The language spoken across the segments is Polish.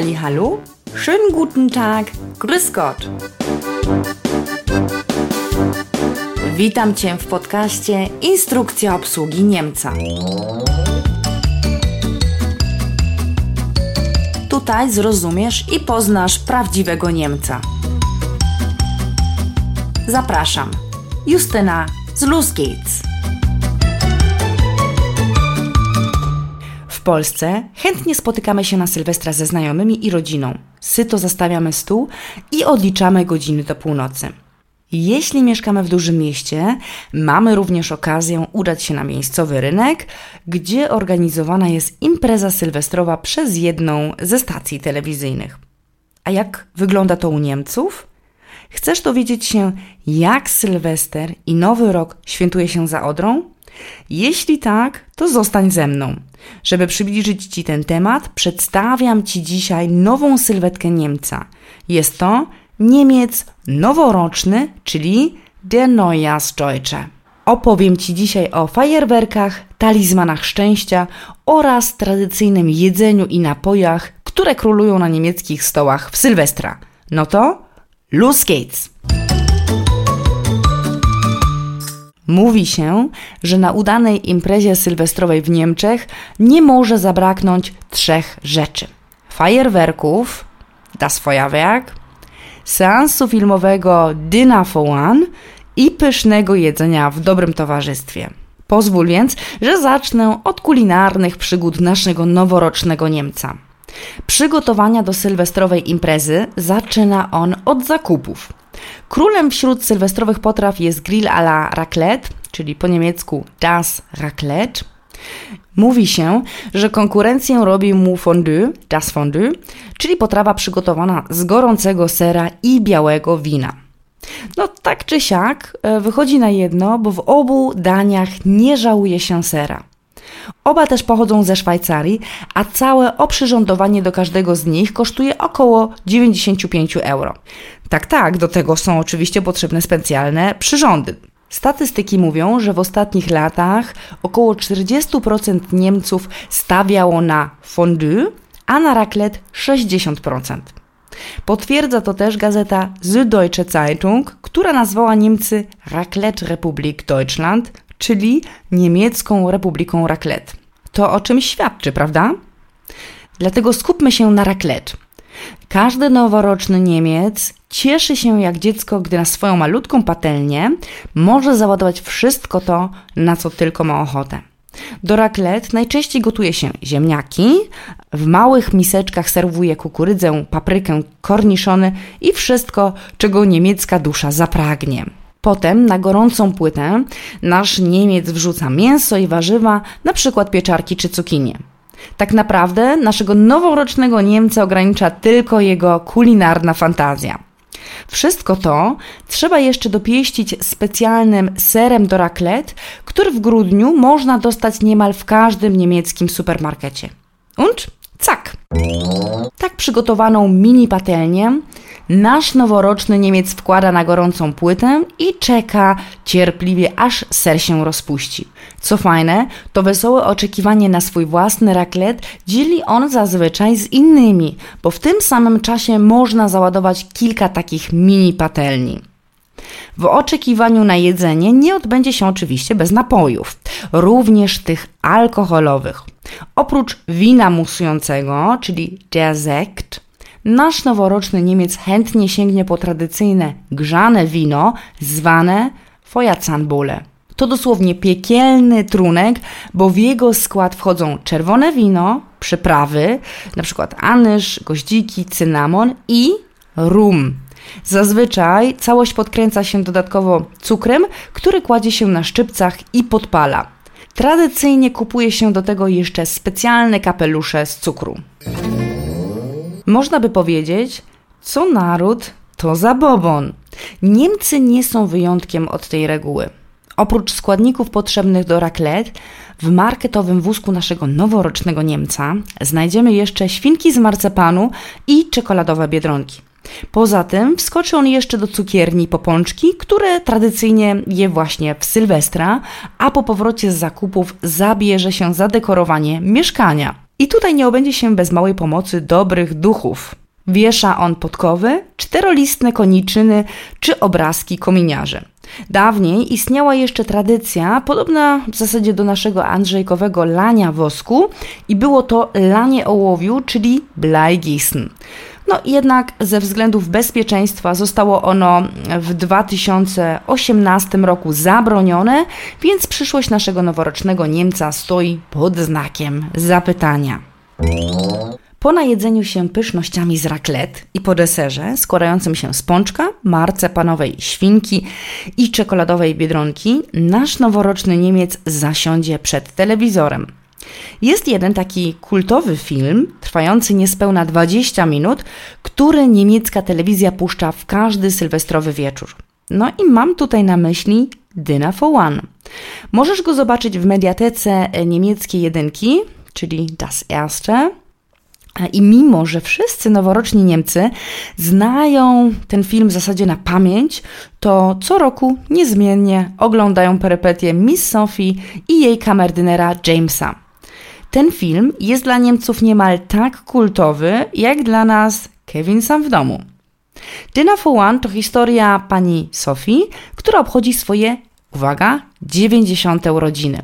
Halli hallo, schönen guten Tag, grüß Gott. Witam Cię w podcaście Instrukcja obsługi Niemca. Tutaj zrozumiesz i poznasz prawdziwego Niemca. Zapraszam, Justyna z Luz Gates. W Polsce chętnie spotykamy się na Sylwestra ze znajomymi i rodziną. Syto zastawiamy stół i odliczamy godziny do północy. Jeśli mieszkamy w dużym mieście, mamy również okazję udać się na miejscowy rynek, gdzie organizowana jest impreza sylwestrowa przez jedną ze stacji telewizyjnych. A jak wygląda to u Niemców? Chcesz dowiedzieć się, jak Sylwester i Nowy Rok świętuje się za Odrą? Jeśli tak, to zostań ze mną. Żeby przybliżyć Ci ten temat, przedstawiam Ci dzisiaj nową sylwetkę Niemca. Jest to Niemiec noworoczny, czyli der Neujahrsdeutsche. Opowiem Ci dzisiaj o fajerwerkach, talizmanach szczęścia oraz tradycyjnym jedzeniu i napojach, które królują na niemieckich stołach w Sylwestra. No to Los geht's! Mówi się, że na udanej imprezie sylwestrowej w Niemczech nie może zabraknąć trzech rzeczy: fajerwerków, das Feuerwerk, seansu filmowego Dinner for One i pysznego jedzenia w dobrym towarzystwie. Pozwól więc, że zacznę od kulinarnych przygód naszego noworocznego Niemca. Przygotowania do sylwestrowej imprezy zaczyna on od zakupów. Królem wśród sylwestrowych potraw jest grill à la raclette, czyli po niemiecku das raclette. Mówi się, że konkurencję robi mu fondue, das fondue, czyli potrawa przygotowana z gorącego sera i białego wina. No tak czy siak e, wychodzi na jedno, bo w obu daniach nie żałuje się sera. Oba też pochodzą ze Szwajcarii, a całe oprzyrządowanie do każdego z nich kosztuje około 95 euro. Tak, tak, do tego są oczywiście potrzebne specjalne przyrządy. Statystyki mówią, że w ostatnich latach około 40% Niemców stawiało na fondue, a na raclette 60%. Potwierdza to też gazeta Süddeutsche Zeitung, która nazwała Niemcy Raclette Republik Deutschland, czyli niemiecką republiką raclette. To o czym świadczy, prawda? Dlatego skupmy się na raclette. Każdy noworoczny Niemiec cieszy się jak dziecko, gdy na swoją malutką patelnię może załadować wszystko to, na co tylko ma ochotę. Do raclette najczęściej gotuje się ziemniaki, w małych miseczkach serwuje kukurydzę, paprykę, korniszony i wszystko, czego niemiecka dusza zapragnie. Potem na gorącą płytę nasz Niemiec wrzuca mięso i warzywa, na przykład pieczarki czy cukinie. Tak naprawdę naszego noworocznego Niemca ogranicza tylko jego kulinarna fantazja. Wszystko to trzeba jeszcze dopieścić specjalnym serem do raclette, który w grudniu można dostać niemal w każdym niemieckim supermarkecie. Und Cak! Tak przygotowaną mini patelnię nasz noworoczny Niemiec wkłada na gorącą płytę i czeka cierpliwie, aż ser się rozpuści. Co fajne, to wesołe oczekiwanie na swój własny raclette dzieli on zazwyczaj z innymi, bo w tym samym czasie można załadować kilka takich mini patelni. W oczekiwaniu na jedzenie nie odbędzie się oczywiście bez napojów, również tych alkoholowych. Oprócz wina musującego, czyli Sekt, nasz noworoczny Niemiec chętnie sięgnie po tradycyjne grzane wino zwane Feuerzanbowle. To dosłownie piekielny trunek, bo w jego skład wchodzą czerwone wino, przyprawy, np. anyż, goździki, cynamon i rum. Zazwyczaj całość podkręca się dodatkowo cukrem, który kładzie się na szczypcach i podpala. Tradycyjnie kupuje się do tego jeszcze specjalne kapelusze z cukru. Można by powiedzieć, co naród, to zabobon. Niemcy nie są wyjątkiem od tej reguły. Oprócz składników potrzebnych do raclette, w marketowym wózku naszego noworocznego Niemca znajdziemy jeszcze świnki z marcepanu i czekoladowe biedronki. Poza tym wskoczy on jeszcze do cukierni po pączki, które tradycyjnie je właśnie w Sylwestra, a po powrocie z zakupów zabierze się za dekorowanie mieszkania. I tutaj nie obędzie się bez małej pomocy dobrych duchów. Wiesza on podkowy, czterolistne koniczyny czy obrazki kominiarzy. Dawniej istniała jeszcze tradycja, podobna w zasadzie do naszego andrzejkowego lania wosku i było to lanie ołowiu, czyli Bleigießen. No jednak ze względów bezpieczeństwa zostało ono w 2018 roku zabronione, więc przyszłość naszego noworocznego Niemca stoi pod znakiem zapytania. Po najedzeniu się pysznościami z raclette i po deserze składającym się z pączka, marcepanowej świnki i czekoladowej biedronki, nasz noworoczny Niemiec zasiądzie przed telewizorem. Jest jeden taki kultowy film, trwający niespełna 20 minut, który niemiecka telewizja puszcza w każdy sylwestrowy wieczór. No i mam tutaj na myśli Dinner for One. Możesz go zobaczyć w mediatece niemieckiej jedynki, czyli Das Erste, i mimo, że wszyscy noworoczni Niemcy znają ten film w zasadzie na pamięć, to co roku niezmiennie oglądają perypetie Miss Sophie i jej kamerdynera Jamesa. Ten film jest dla Niemców niemal tak kultowy, jak dla nas Kevin sam w domu. Dinner for One to historia pani Sophie, która obchodzi swoje, uwaga, 90. urodziny.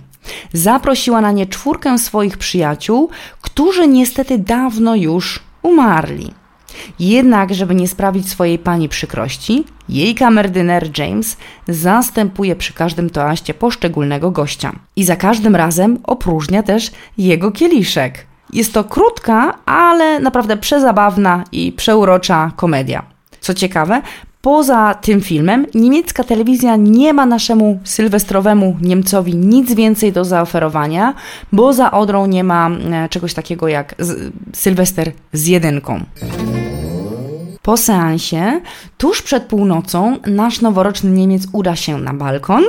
Zaprosiła na nie czwórkę swoich przyjaciół, którzy niestety dawno już umarli. Jednak, żeby nie sprawić swojej pani przykrości, jej kamerdyner James zastępuje przy każdym toaście poszczególnego gościa. I za każdym razem opróżnia też jego kieliszek. Jest to krótka, ale naprawdę przezabawna i przeurocza komedia. Co ciekawe, Poza tym filmem niemiecka telewizja nie ma naszemu sylwestrowemu Niemcowi nic więcej do zaoferowania, bo za Odrą nie ma e, czegoś takiego jak Sylwester z jedynką. Po seansie, tuż przed północą, nasz noworoczny Niemiec uda się na balkon,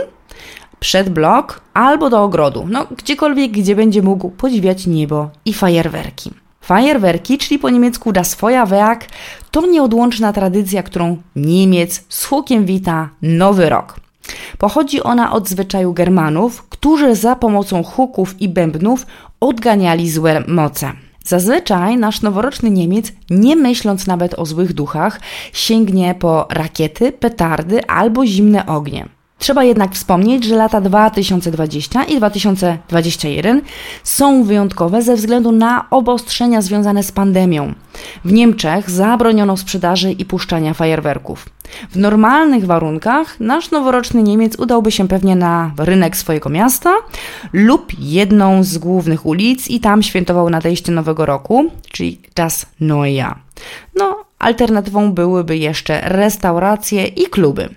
przed blok albo do ogrodu, no gdziekolwiek, gdzie będzie mógł podziwiać niebo i fajerwerki. Fajerwerki, czyli po niemiecku das Feuerwerk, to nieodłączna tradycja, którą Niemiec z hukiem wita Nowy Rok. Pochodzi ona od zwyczaju Germanów, którzy za pomocą huków i bębnów odganiali złe moce. Zazwyczaj nasz noworoczny Niemiec, nie myśląc nawet o złych duchach, sięgnie po rakiety, petardy albo zimne ognie. Trzeba jednak wspomnieć, że lata 2020 i 2021 są wyjątkowe ze względu na obostrzenia związane z pandemią. W Niemczech zabroniono sprzedaży i puszczania fajerwerków. W normalnych warunkach nasz noworoczny Niemiec udałby się pewnie na rynek swojego miasta lub jedną z głównych ulic i tam świętował nadejście nowego roku, czyli das Neujahr. No, alternatywą byłyby jeszcze restauracje i kluby.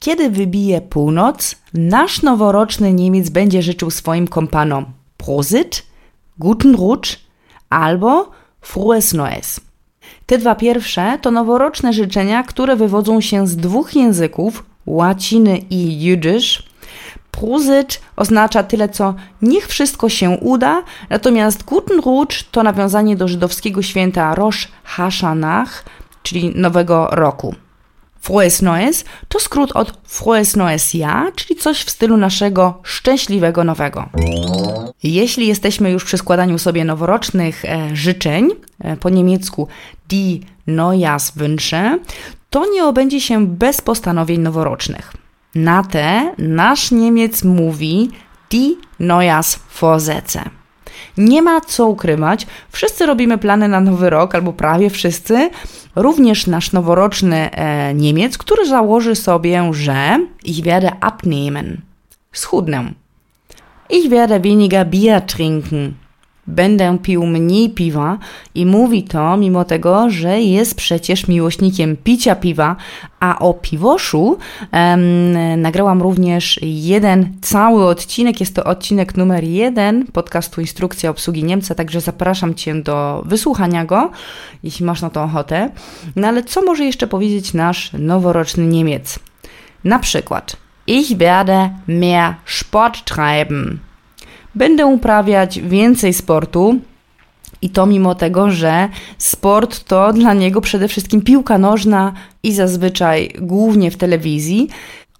Kiedy wybije północ, nasz noworoczny Niemiec będzie życzył swoim kompanom Prosit, Guten Rutsch albo Frohes Neues. Te dwa pierwsze to noworoczne życzenia, które wywodzą się z dwóch języków, łaciny i jidysz. Prosit oznacza tyle co niech wszystko się uda, natomiast Guten Rutsch to nawiązanie do żydowskiego święta Rosh Hashanah, czyli Nowego Roku. Frohes Neues to skrót od Frohes Neues Jahr, czyli coś w stylu naszego szczęśliwego nowego. Jeśli jesteśmy już przy składaniu sobie noworocznych e, życzeń, e, po niemiecku die Neujahrswünsche, to nie obędzie się bez postanowień noworocznych. Na te nasz Niemiec mówi die Neujahrsvorsätze. Nie ma co ukrywać, wszyscy robimy plany na nowy rok, albo prawie wszyscy. Również nasz noworoczny e, Niemiec, który założy sobie, że ich werde abnehmen. Schudnę. Ich werde weniger Bier trinken będę pił mniej piwa i mówi to mimo tego, że jest przecież miłośnikiem picia piwa, a o piwoszu nagrałam również jeden cały odcinek, jest to odcinek numer jeden podcastu Instrukcja obsługi Niemca, także zapraszam Cię do wysłuchania go, jeśli masz na to ochotę. No ale co może jeszcze powiedzieć nasz noworoczny Niemiec? Na przykład, ich werde mehr Sport treiben. Będę uprawiać więcej sportu. I to mimo tego, że sport to dla niego przede wszystkim piłka nożna i zazwyczaj głównie w telewizji.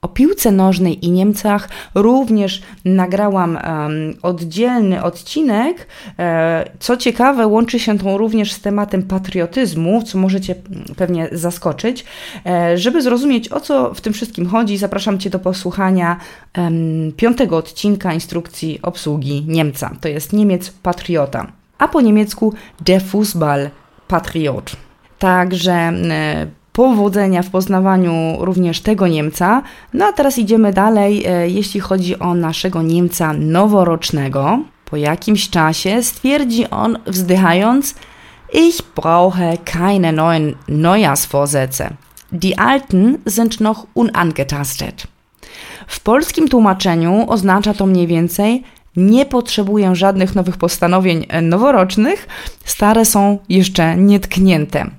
O piłce nożnej i Niemcach również nagrałam um, oddzielny odcinek. E, co ciekawe, łączy się to również z tematem patriotyzmu, co możecie pewnie zaskoczyć. E, żeby zrozumieć, o co w tym wszystkim chodzi, zapraszam Cię do posłuchania um, piątego odcinka instrukcji obsługi Niemca. To jest Niemiec patriota, a po niemiecku der Fußball patriot. Także e, powodzenia w poznawaniu również tego Niemca. No a teraz idziemy dalej, e, jeśli chodzi o naszego Niemca noworocznego. Po jakimś czasie stwierdzi on, wzdychając, Ich brauche keine neuen Neujahrsvorsätze. Die alten sind noch unangetastet. W polskim tłumaczeniu oznacza to mniej więcej nie potrzebuję żadnych nowych postanowień e, noworocznych, stare są jeszcze nietknięte.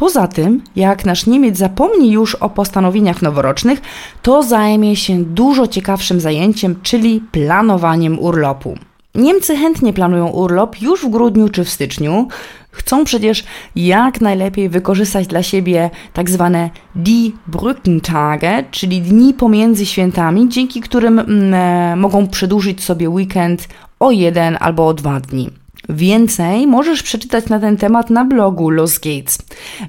Poza tym, jak nasz Niemiec zapomni już o postanowieniach noworocznych, to zajmie się dużo ciekawszym zajęciem, czyli planowaniem urlopu. Niemcy chętnie planują urlop już w grudniu czy w styczniu. Chcą przecież jak najlepiej wykorzystać dla siebie tak zwane Die Brückentage, czyli dni pomiędzy świętami, dzięki którym mm, e, mogą przedłużyć sobie weekend o jeden albo o dwa dni. Więcej możesz przeczytać na ten temat na blogu Los Gates.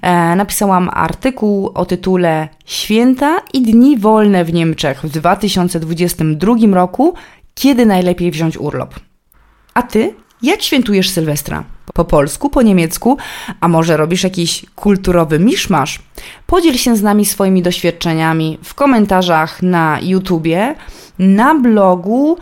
E, napisałam artykuł o tytule Święta i dni wolne w Niemczech w 2022 roku. Kiedy najlepiej wziąć urlop? A ty, jak świętujesz Sylwestra? Po polsku, po niemiecku, a może robisz jakiś kulturowy miszmasz? Podziel się z nami swoimi doświadczeniami w komentarzach na YouTubie, na blogu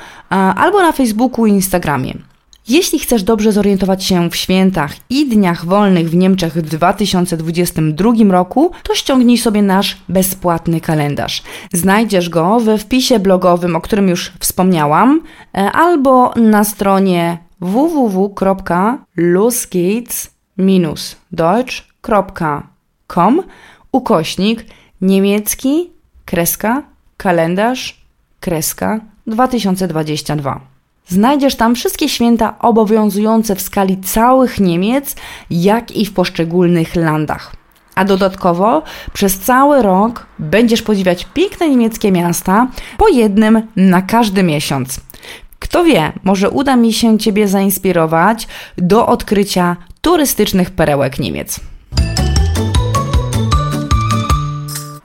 albo na Facebooku i Instagramie. Jeśli chcesz dobrze zorientować się w świętach i dniach wolnych w Niemczech w 2022 roku, to ściągnij sobie nasz bezpłatny kalendarz. Znajdziesz go we wpisie blogowym, o którym już wspomniałam, e, albo na stronie www.losgates-deutsch.com ukośnik niemiecki kreska kalendarz kreska 2022. Znajdziesz tam wszystkie święta obowiązujące w skali całych Niemiec, jak i w poszczególnych landach. A dodatkowo przez cały rok będziesz podziwiać piękne niemieckie miasta, po jednym na każdy miesiąc. Kto wie, może uda mi się Ciebie zainspirować do odkrycia turystycznych perełek Niemiec.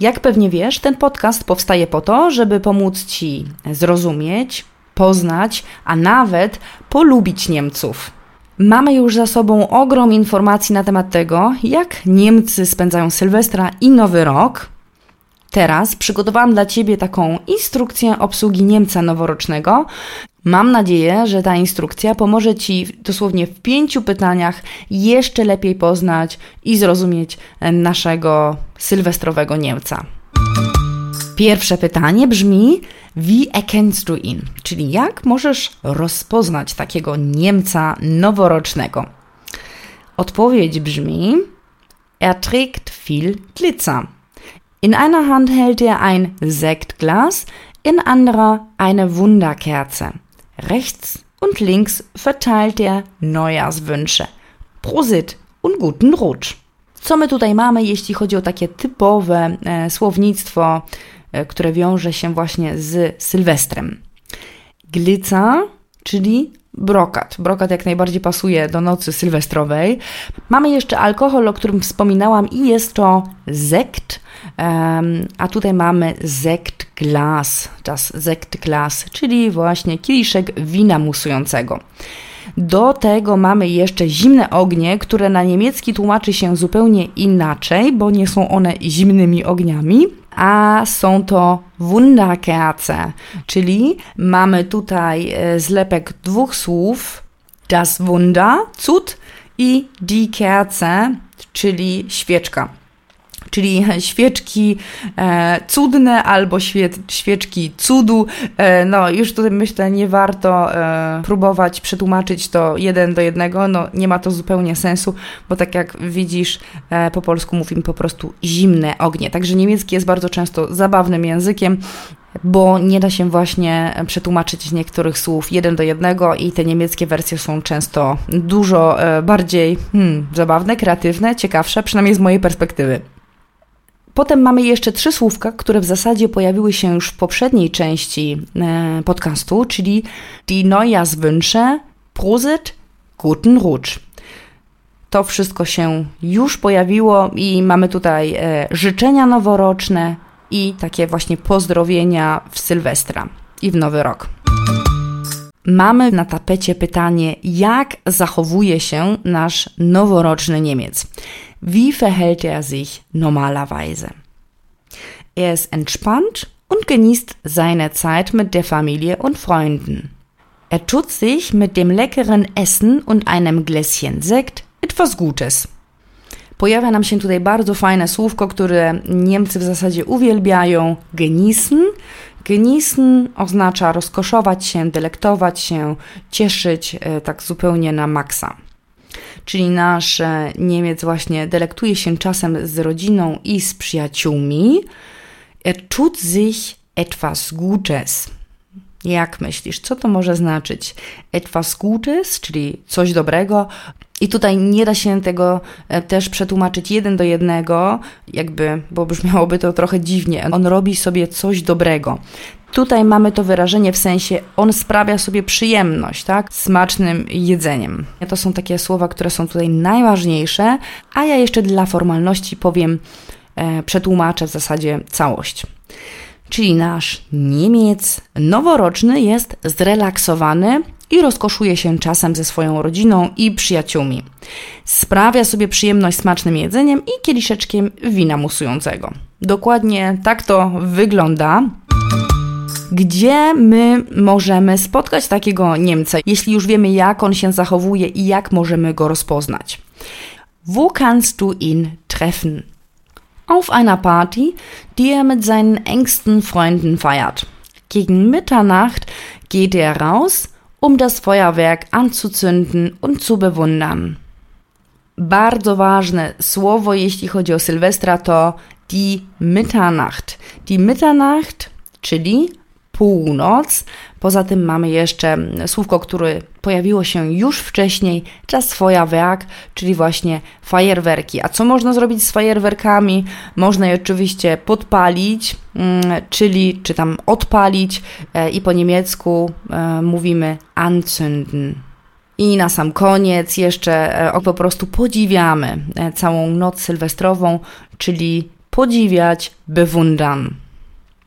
Jak pewnie wiesz, ten podcast powstaje po to, żeby pomóc Ci zrozumieć, poznać, a nawet polubić Niemców. Mamy już za sobą ogrom informacji na temat tego, jak Niemcy spędzają Sylwestra i Nowy Rok. Teraz przygotowałam dla Ciebie taką instrukcję obsługi Niemca noworocznego. Mam nadzieję, że ta instrukcja pomoże Ci dosłownie w pięciu pytaniach jeszcze lepiej poznać i zrozumieć naszego sylwestrowego Niemca. Pierwsze pytanie brzmi: Wie erkennst du ihn? Czyli jak możesz rozpoznać takiego Niemca noworocznego? Odpowiedź brzmi: Er trägt viel Glitzer. In einer Hand hält er ein Sektglas, in anderer eine Wunderkerze. Rechts und links verteilt er Neujahrswünsche. Prosit und guten Rutsch. Co my tutaj mamy, jeśli chodzi o takie typowe e, słownictwo które wiąże się właśnie z Sylwestrem. Glica, czyli brokat. Brokat jak najbardziej pasuje do nocy sylwestrowej. Mamy jeszcze alkohol, o którym wspominałam i jest to zekt, a tutaj mamy Sektglas, das Sektglas, czyli właśnie kieliszek wina musującego. Do tego mamy jeszcze zimne ognie, które na niemiecki tłumaczy się zupełnie inaczej, bo nie są one zimnymi ogniami, a są to Wunderkerze, czyli mamy tutaj e, zlepek dwóch słów, das Wunder, cud i die Kerze, czyli świeczka czyli świeczki e, cudne albo świeczki cudu. E, no, już tutaj myślę, nie warto e, próbować przetłumaczyć to jeden do jednego, no nie ma to zupełnie sensu, bo tak jak widzisz, po polsku mówimy po prostu zimne ognie. Także niemiecki jest bardzo często zabawnym językiem bo nie da się właśnie przetłumaczyć niektórych słów jeden do jednego i te niemieckie wersje są często dużo bardziej hmm, zabawne, kreatywne, ciekawsze, przynajmniej z mojej perspektywy. Potem mamy jeszcze trzy słówka, które w zasadzie pojawiły się już w poprzedniej części e, podcastu, czyli die Neujahrswünsche, Prosit, Guten Rutsch. To wszystko się już pojawiło i mamy tutaj e, życzenia noworoczne i takie właśnie pozdrowienia w Sylwestra i w Nowy Rok. Mamy na tapecie pytanie, jak zachowuje się nasz noworoczny Niemiec. Wie verhält er sich normalerweise? Er ist entspannt und genießt seine Zeit mit der Familie und Freunden. Er tut sich mit dem leckeren Essen und einem Gläschen Sekt etwas Gutes. Pojawia nam się tutaj bardzo fajne słówko, które Niemcy w zasadzie uwielbiają genießen. Genießen oznacza rozkoszować się, delektować się, cieszyć e, tak zupełnie na maksa. Czyli nasz e, Niemiec właśnie delektuje się czasem z rodziną i z przyjaciółmi. Er tut sich etwas Gutes. Jak myślisz, co to może znaczyć? Etwas Gutes, czyli coś dobrego. I tutaj nie da się tego e, też przetłumaczyć jeden do jednego, jakby, bo brzmiałoby to trochę dziwnie. On robi sobie coś dobrego. Tutaj mamy to wyrażenie w sensie on sprawia sobie przyjemność, tak? Smacznym jedzeniem. To są takie słowa, które są tutaj najważniejsze, a ja jeszcze dla formalności powiem, e, przetłumaczę w zasadzie całość. Czyli nasz Niemiec noworoczny jest zrelaksowany i rozkoszuje się czasem ze swoją rodziną i przyjaciółmi. Sprawia sobie przyjemność smacznym jedzeniem i kieliszeczkiem wina musującego. Dokładnie tak to wygląda. Gdzie my możemy spotkać takiego Niemca, jeśli już wiemy, jak on się zachowuje i jak możemy go rozpoznać? Wo kannst du ihn treffen? Auf einer Party, die er mit seinen engsten Freunden feiert. Gegen Mitternacht geht er raus, um das Feuerwerk anzuzünden und zu bewundern. Bardzo ważne słowo, jeśli chodzi o Sylwestra, to die Mitternacht. Die Mitternacht, czyli północ. Poza tym mamy jeszcze słówko, które pojawiło się już wcześniej, czas Feuerwerk, czyli właśnie fajerwerki. A co można zrobić z fajerwerkami? Można je oczywiście podpalić, mm, czyli czy tam odpalić e, i po niemiecku e, mówimy anzünden. I na sam koniec jeszcze e, po prostu podziwiamy całą noc sylwestrową, czyli podziwiać, bewundern.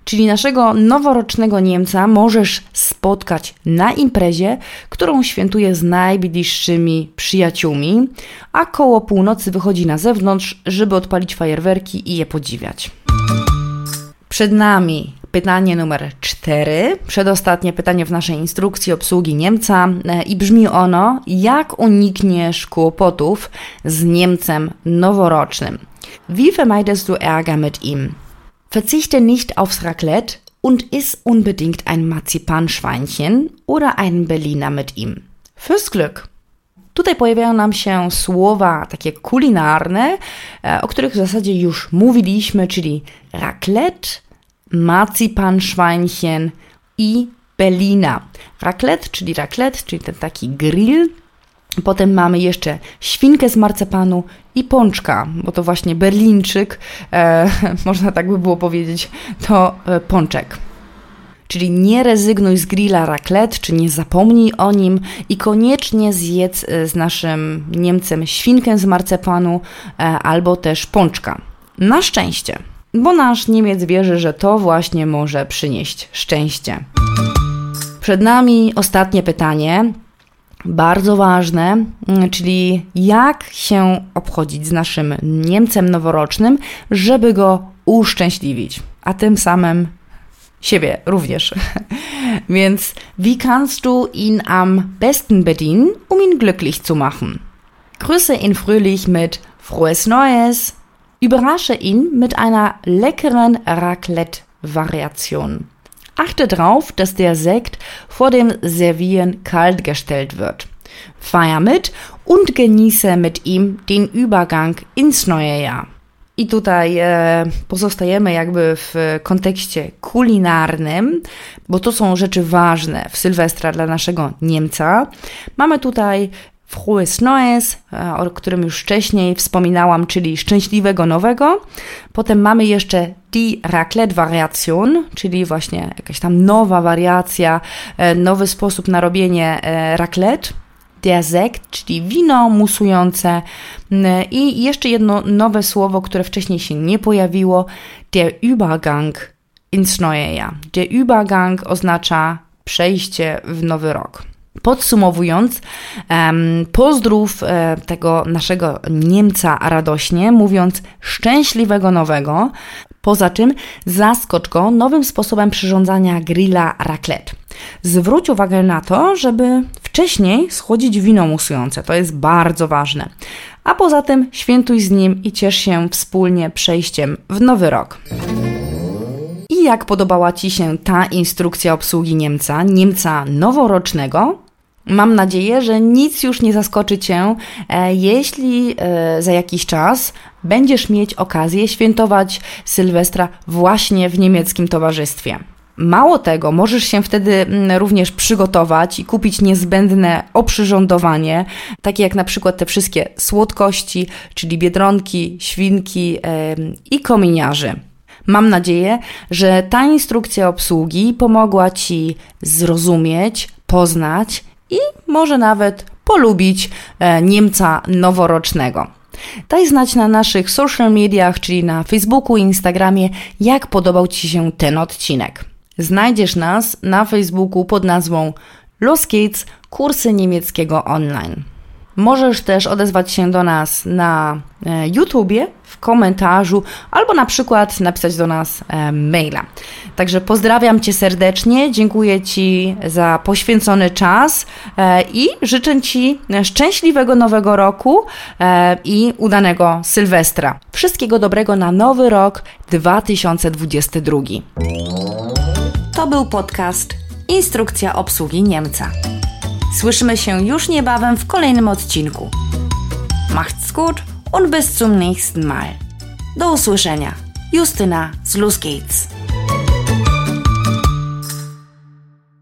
Czyli naszego noworocznego Niemca możesz spotkać na imprezie, którą świętuje z najbliższymi przyjaciółmi, a koło północy wychodzi na zewnątrz, żeby odpalić fajerwerki i je podziwiać. Przed nami pytanie numer 4, przedostatnie pytanie w naszej instrukcji obsługi Niemca e, i brzmi ono: jak unikniesz kłopotów z Niemcem noworocznym? Wie vermeidest du Ärger mit ihm? Verzichte nicht aufs Raclette und iss unbedingt ein Marzipanschweinchen oder einen Berliner mit ihm. Fürs Glück! Tutaj pojawiają nam się słowa takie kulinarne, e, o których w zasadzie już mówiliśmy, czyli raclette, marzipanschweinchen i Berlina. Raclette, czyli raclette, czyli ten taki grill, Potem mamy jeszcze świnkę z marcepanu i pączka, bo to właśnie berlinczyk, e, można tak by było powiedzieć, to e, pączek. Czyli nie rezygnuj z grilla raclette, czy nie zapomnij o nim i koniecznie zjedz e, z naszym Niemcem świnkę z marcepanu e, albo też pączka. Na szczęście, bo nasz Niemiec wierzy, że to właśnie może przynieść szczęście. Przed nami ostatnie pytanie bardzo ważne, mm, czyli jak się obchodzić z naszym Niemcem noworocznym, żeby go uszczęśliwić, a tym samym siebie również. Więc wie kannst du ihn am besten bedienen, um ihn glücklich zu machen? Grüße ihn fröhlich mit Frohes Neues. Überrasche ihn mit einer leckeren Raclette-Variation. Achte darauf, dass der Sekt vor dem Servieren kalt gestellt wird. Feier mit und genieße mit ihm den Übergang ins neue Jahr. I tutaj e, pozostajemy jakby w kontekście kulinarnym, bo to są rzeczy ważne w Sylwestra dla naszego Niemca. Mamy tutaj Frohes Neues, o którym już wcześniej wspominałam, czyli szczęśliwego nowego. Potem mamy jeszcze die Raclette Variation, czyli właśnie jakaś tam nowa wariacja, e, nowy sposób na robienie e, raclette. Der Sekt, czyli wino musujące. I jeszcze jedno nowe słowo, które wcześniej się nie pojawiło, der Übergang ins neue Jahr. Der Übergang oznacza przejście w nowy rok. Podsumowując, um, pozdrów e, tego naszego Niemca radośnie, mówiąc szczęśliwego nowego. Poza czym zaskocz go nowym sposobem przyrządzania grilla raclette. Zwróć uwagę na to, żeby wcześniej schłodzić wino musujące. To jest bardzo ważne. A poza tym świętuj z nim i ciesz się wspólnie przejściem w nowy rok. I jak podobała Ci się ta instrukcja obsługi Niemca, Niemca noworocznego? Mam nadzieję, że nic już nie zaskoczy Cię, e, jeśli e, za jakiś czas będziesz mieć okazję świętować Sylwestra właśnie w niemieckim towarzystwie. Mało tego, możesz się wtedy mm, również przygotować i kupić niezbędne oprzyrządowanie, takie jak na przykład te wszystkie słodkości, czyli biedronki, świnki yy, i kominiarzy. Mam nadzieję, że ta instrukcja obsługi pomogła Ci zrozumieć, poznać i może nawet polubić e, Niemca noworocznego. Daj znać na naszych social mediach, czyli na Facebooku i Instagramie, jak podobał Ci się ten odcinek. Znajdziesz nas na Facebooku pod nazwą Los Kids Kursy Niemieckiego Online. Możesz też odezwać się do nas na e, YouTubie w komentarzu albo na przykład napisać do nas e, maila. Także pozdrawiam Cię serdecznie, dziękuję Ci za poświęcony czas e, i życzę Ci szczęśliwego nowego roku i udanego Sylwestra. Wszystkiego dobrego na nowy rok 2022. To był podcast Instrukcja obsługi Niemca. Słyszymy się już niebawem w kolejnym odcinku. Macht's gut und bis zum nächsten Mal. Do usłyszenia. Justyna z Gates.